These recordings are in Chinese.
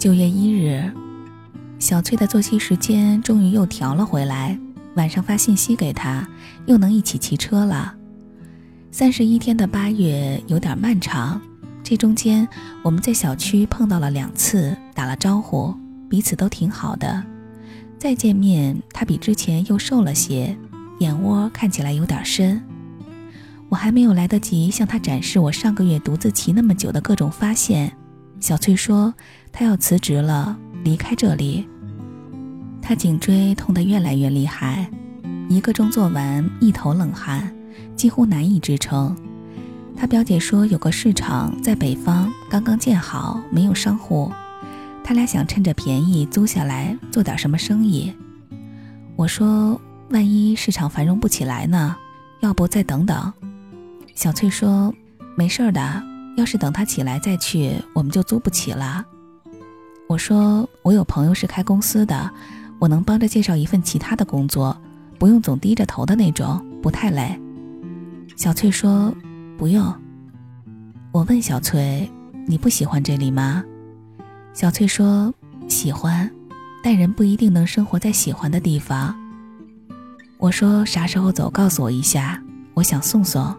九月一日，小翠的作息时间终于又调了回来。晚上发信息给她，又能一起骑车了。三十一天的八月有点漫长，这中间我们在小区碰到了两次，打了招呼，彼此都挺好的。再见面，她比之前又瘦了些，眼窝看起来有点深。我还没有来得及向她展示我上个月独自骑那么久的各种发现，小翠说他要辞职了，离开这里。他颈椎痛得越来越厉害，一个钟做完，一头冷汗。几乎难以支撑。他表姐说有个市场在北方刚刚建好，没有商户，他俩想趁着便宜租下来做点什么生意。我说万一市场繁荣不起来呢？要不再等等？小翠说没事的，要是等他起来再去，我们就租不起了。我说我有朋友是开公司的，我能帮着介绍一份其他的工作，不用总低着头的那种，不太累。小翠说：“不用。”我问小翠：“你不喜欢这里吗？”小翠说：“喜欢，但人不一定能生活在喜欢的地方。”我说：“啥时候走？告诉我一下，我想送送。”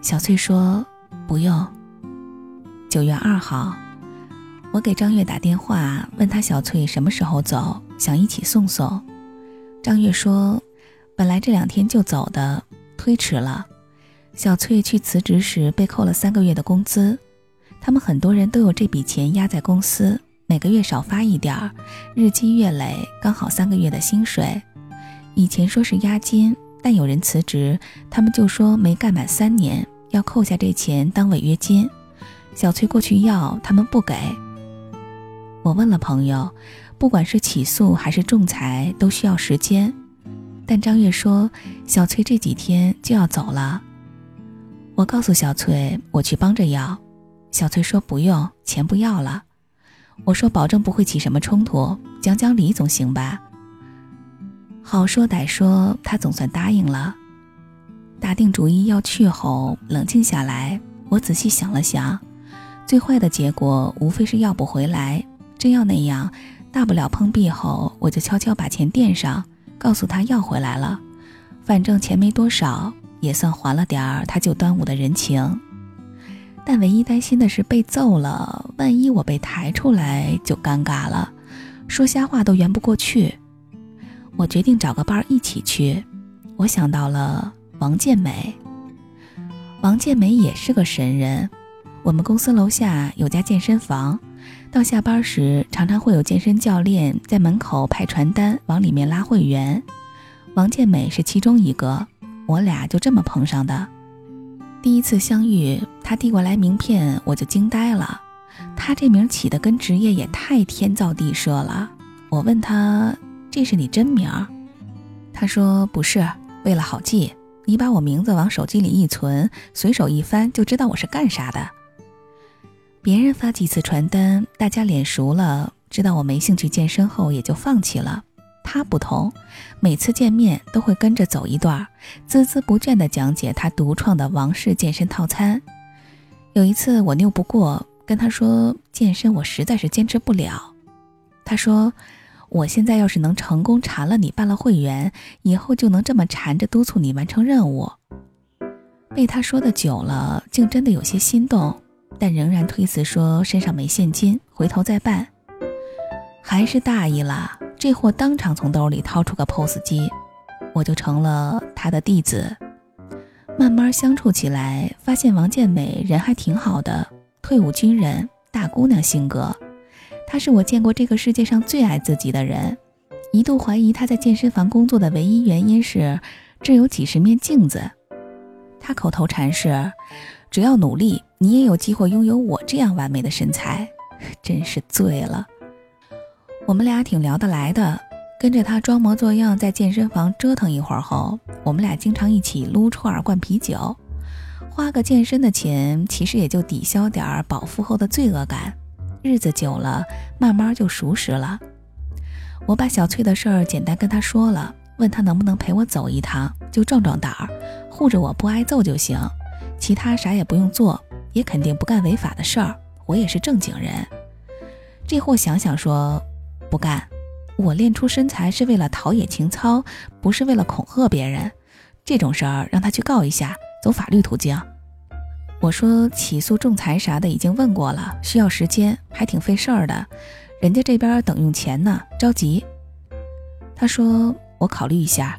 小翠说：“不用。”九月二号，我给张月打电话，问他小翠什么时候走，想一起送送。张月说：“本来这两天就走的，推迟了。”小翠去辞职时被扣了三个月的工资，他们很多人都有这笔钱压在公司，每个月少发一点儿，日积月累刚好三个月的薪水。以前说是押金，但有人辞职，他们就说没干满三年要扣下这钱当违约金。小翠过去要，他们不给。我问了朋友，不管是起诉还是仲裁都需要时间，但张月说小翠这几天就要走了。我告诉小翠，我去帮着要。小翠说不用，钱不要了。我说保证不会起什么冲突，讲讲理总行吧。好说歹说，他总算答应了。打定主意要去后，冷静下来，我仔细想了想，最坏的结果无非是要不回来。真要那样，大不了碰壁后，我就悄悄把钱垫上，告诉他要回来了，反正钱没多少。也算还了点儿他救端午的人情，但唯一担心的是被揍了，万一我被抬出来就尴尬了，说瞎话都圆不过去。我决定找个伴儿一起去。我想到了王健美，王健美也是个神人。我们公司楼下有家健身房，到下班时常常会有健身教练在门口派传单往里面拉会员，王健美是其中一个。我俩就这么碰上的，第一次相遇，他递过来名片，我就惊呆了。他这名起的跟职业也太天造地设了。我问他：“这是你真名？”他说：“不是，为了好记，你把我名字往手机里一存，随手一翻就知道我是干啥的。”别人发几次传单，大家脸熟了，知道我没兴趣健身后，也就放弃了。他不同，每次见面都会跟着走一段，孜孜不倦地讲解他独创的王氏健身套餐。有一次我拗不过，跟他说健身我实在是坚持不了。他说我现在要是能成功缠了你办了会员，以后就能这么缠着督促你完成任务。被他说的久了，竟真的有些心动，但仍然推辞说身上没现金，回头再办。还是大意了。这货当场从兜里掏出个 POS 机，我就成了他的弟子。慢慢相处起来，发现王健美人还挺好的，退伍军人，大姑娘性格。他是我见过这个世界上最爱自己的人。一度怀疑他在健身房工作的唯一原因是这有几十面镜子。他口头禅是：“只要努力，你也有机会拥有我这样完美的身材。”真是醉了。我们俩挺聊得来的，跟着他装模作样在健身房折腾一会儿后，我们俩经常一起撸串儿、灌啤酒，花个健身的钱，其实也就抵消点儿饱腹后的罪恶感。日子久了，慢慢就熟识了。我把小翠的事儿简单跟他说了，问他能不能陪我走一趟，就壮壮胆儿，护着我不挨揍就行，其他啥也不用做，也肯定不干违法的事儿。我也是正经人。这货想想说：“不干，我练出身材是为了陶冶情操，不是为了恐吓别人。这种事儿让他去告一下，走法律途径。”我说：“起诉、仲裁啥的已经问过了，需要时间，还挺费事儿的。人家这边等用钱呢，着急。”他说：“我考虑一下。”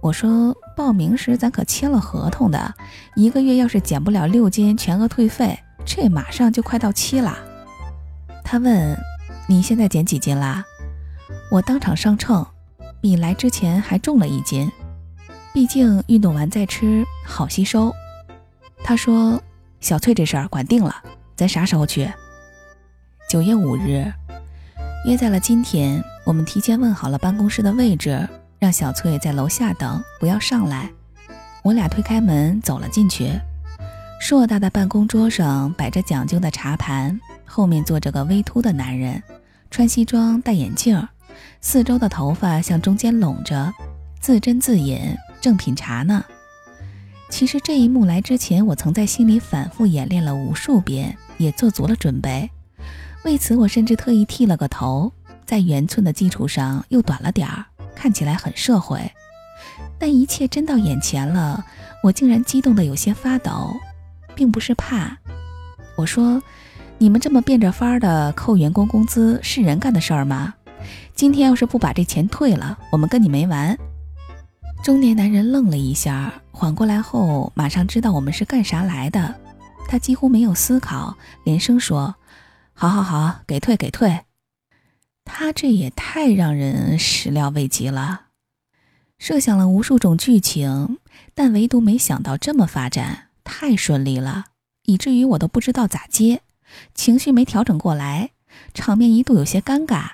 我说：“报名时咱可签了合同的，一个月要是减不了六斤，全额退费。这马上就快到期了。”他问：“你现在减几斤啦？”我当场上秤，比来之前还重了一斤。毕竟运动完再吃好吸收。他说：“小翠这事儿管定了，咱啥时候去？”九月五日，约在了今天。我们提前问好了办公室的位置。让小翠在楼下等，不要上来。我俩推开门走了进去。硕大的办公桌上摆着讲究的茶盘，后面坐着个微秃的男人，穿西装戴眼镜儿，四周的头发向中间拢着，自斟自饮，正品茶呢。其实这一幕来之前，我曾在心里反复演练了无数遍，也做足了准备。为此，我甚至特意剃了个头，在圆寸的基础上又短了点儿。看起来很社会，但一切真到眼前了，我竟然激动得有些发抖，并不是怕。我说：“你们这么变着法儿的扣员工工资，是人干的事儿吗？今天要是不把这钱退了，我们跟你没完。”中年男人愣了一下，缓过来后马上知道我们是干啥来的。他几乎没有思考，连声说：“好好好，给退给退。”他这也太让人始料未及了，设想了无数种剧情，但唯独没想到这么发展，太顺利了，以至于我都不知道咋接，情绪没调整过来，场面一度有些尴尬。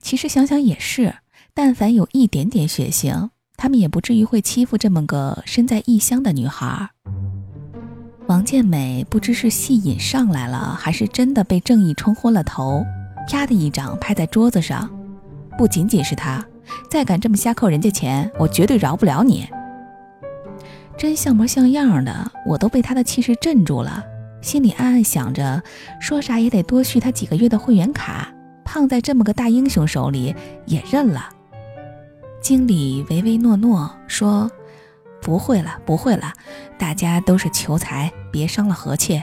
其实想想也是，但凡有一点点血腥，他们也不至于会欺负这么个身在异乡的女孩。王健美不知是戏瘾上来了，还是真的被正义冲昏了头。啪的一掌拍在桌子上，不仅仅是他，再敢这么瞎扣人家钱，我绝对饶不了你！真像模像样的，我都被他的气势镇住了，心里暗暗想着，说啥也得多续他几个月的会员卡。胖在这么个大英雄手里也认了。经理唯唯诺诺说：“不会了，不会了，大家都是求财，别伤了和气。”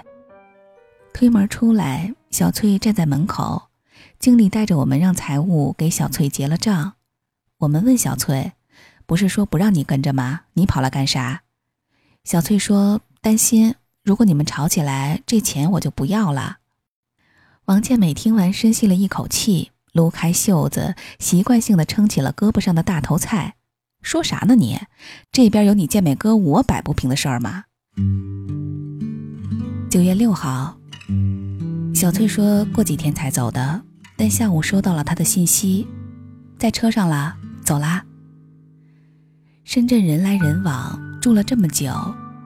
推门出来，小翠站在门口。经理带着我们让财务给小翠结了账。我们问小翠：“不是说不让你跟着吗？你跑来干啥？”小翠说：“担心，如果你们吵起来，这钱我就不要了。”王健美听完，深吸了一口气，撸开袖子，习惯性的撑起了胳膊上的大头菜。说啥呢你？这边有你健美哥我摆不平的事儿吗？九月六号，小翠说过几天才走的。但下午收到了他的信息，在车上了，走啦。深圳人来人往，住了这么久，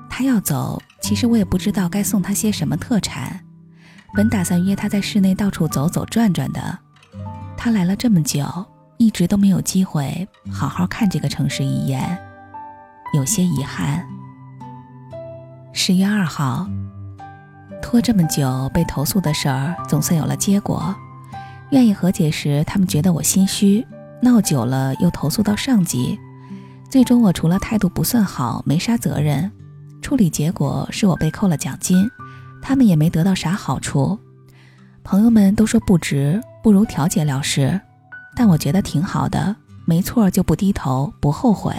他要走，其实我也不知道该送他些什么特产。本打算约他在市内到处走走转转的，他来了这么久，一直都没有机会好好看这个城市一眼，有些遗憾。十月二号，拖这么久被投诉的事儿总算有了结果。愿意和解时，他们觉得我心虚；闹久了，又投诉到上级。最终，我除了态度不算好，没啥责任。处理结果是我被扣了奖金，他们也没得到啥好处。朋友们都说不值，不如调解了事。但我觉得挺好的，没错就不低头，不后悔。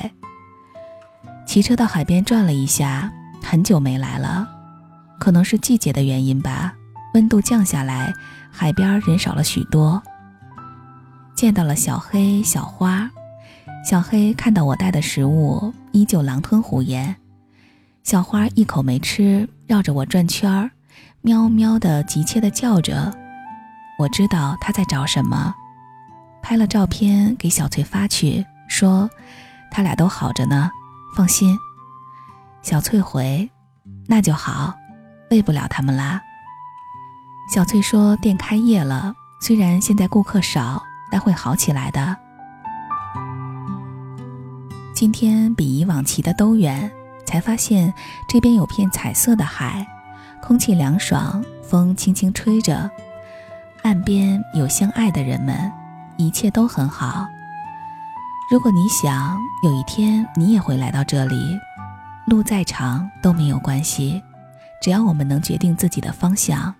骑车到海边转了一下，很久没来了，可能是季节的原因吧，温度降下来。海边人少了许多，见到了小黑、小花。小黑看到我带的食物，依旧狼吞虎咽。小花一口没吃，绕着我转圈儿，喵喵的急切的叫着。我知道它在找什么，拍了照片给小翠发去，说他俩都好着呢，放心。小翠回：“那就好，喂不了他们啦。”小翠说：“店开业了，虽然现在顾客少，但会好起来的。今天比以往骑的都远，才发现这边有片彩色的海，空气凉爽，风轻轻吹着。岸边有相爱的人们，一切都很好。如果你想有一天你也会来到这里，路再长都没有关系，只要我们能决定自己的方向。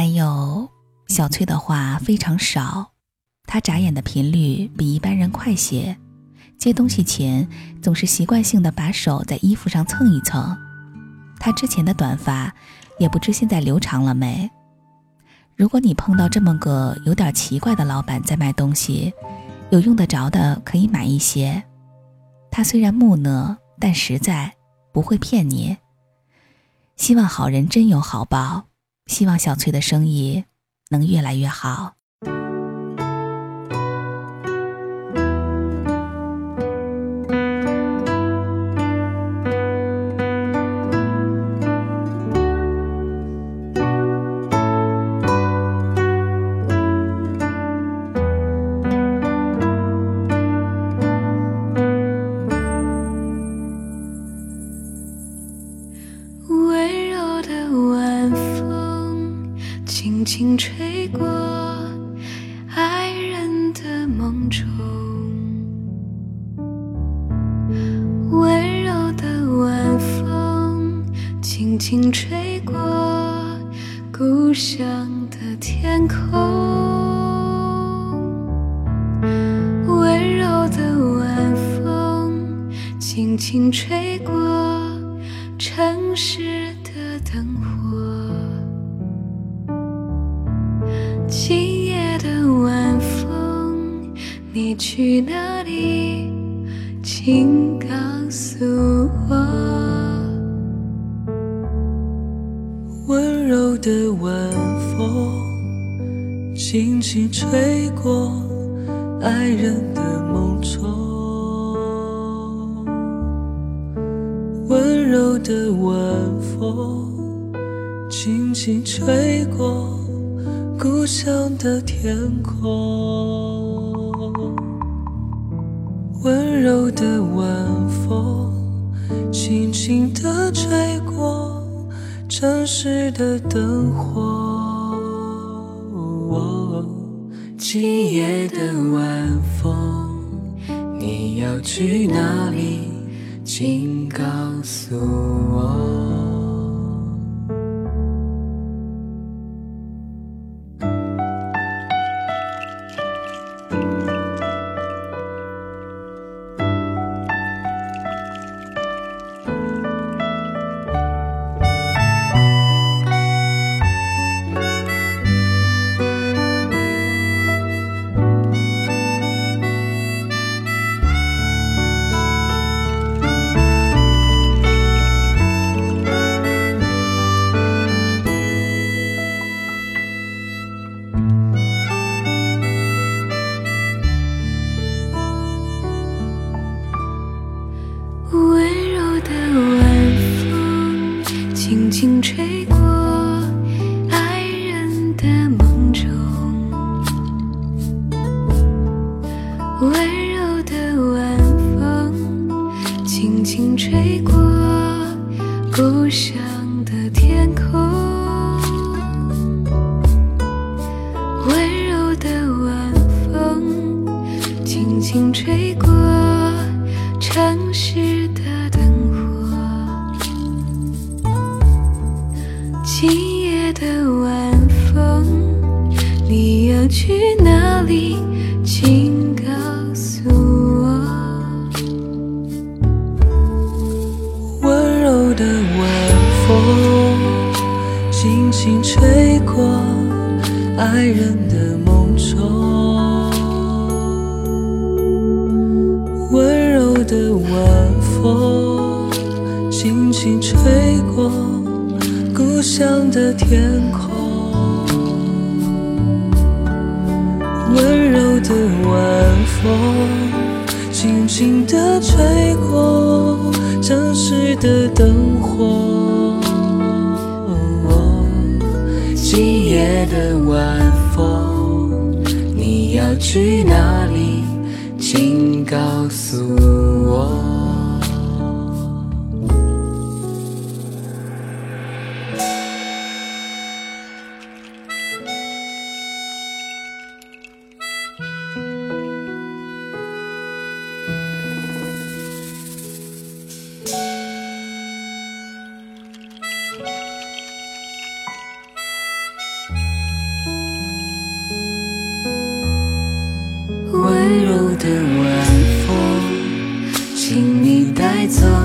还有，小翠的话非常少，她眨眼的频率比一般人快些。接东西前，总是习惯性的把手在衣服上蹭一蹭。她之前的短发，也不知现在留长了没。如果你碰到这么个有点奇怪的老板在卖东西，有用得着的可以买一些。他虽然木讷，但实在，不会骗你。希望好人真有好报。希望小翠的生意能越来越好。轻轻吹过爱人的梦中，温柔的晚风轻轻吹过故乡的天空，温柔的晚风轻轻吹过城市的灯火。你去哪里？请告诉我。温柔的晚风，轻轻吹过爱人的梦中。温柔的晚风，轻轻吹过。故乡的天空，温柔的晚风，轻轻地吹过城市的灯火。哦今夜的晚风，你要去哪里？请告诉我。故乡的天空，的晚风，轻轻吹过爱人的梦中。温柔的晚风，轻轻吹过。故乡的天空，温柔的晚风，轻轻地吹过城市的灯的晚风，你要去哪里？请告诉我。So.